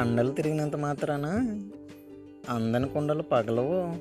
కండలు తిరిగినంత మాత్రాన? అందని కుండలు పగలవు.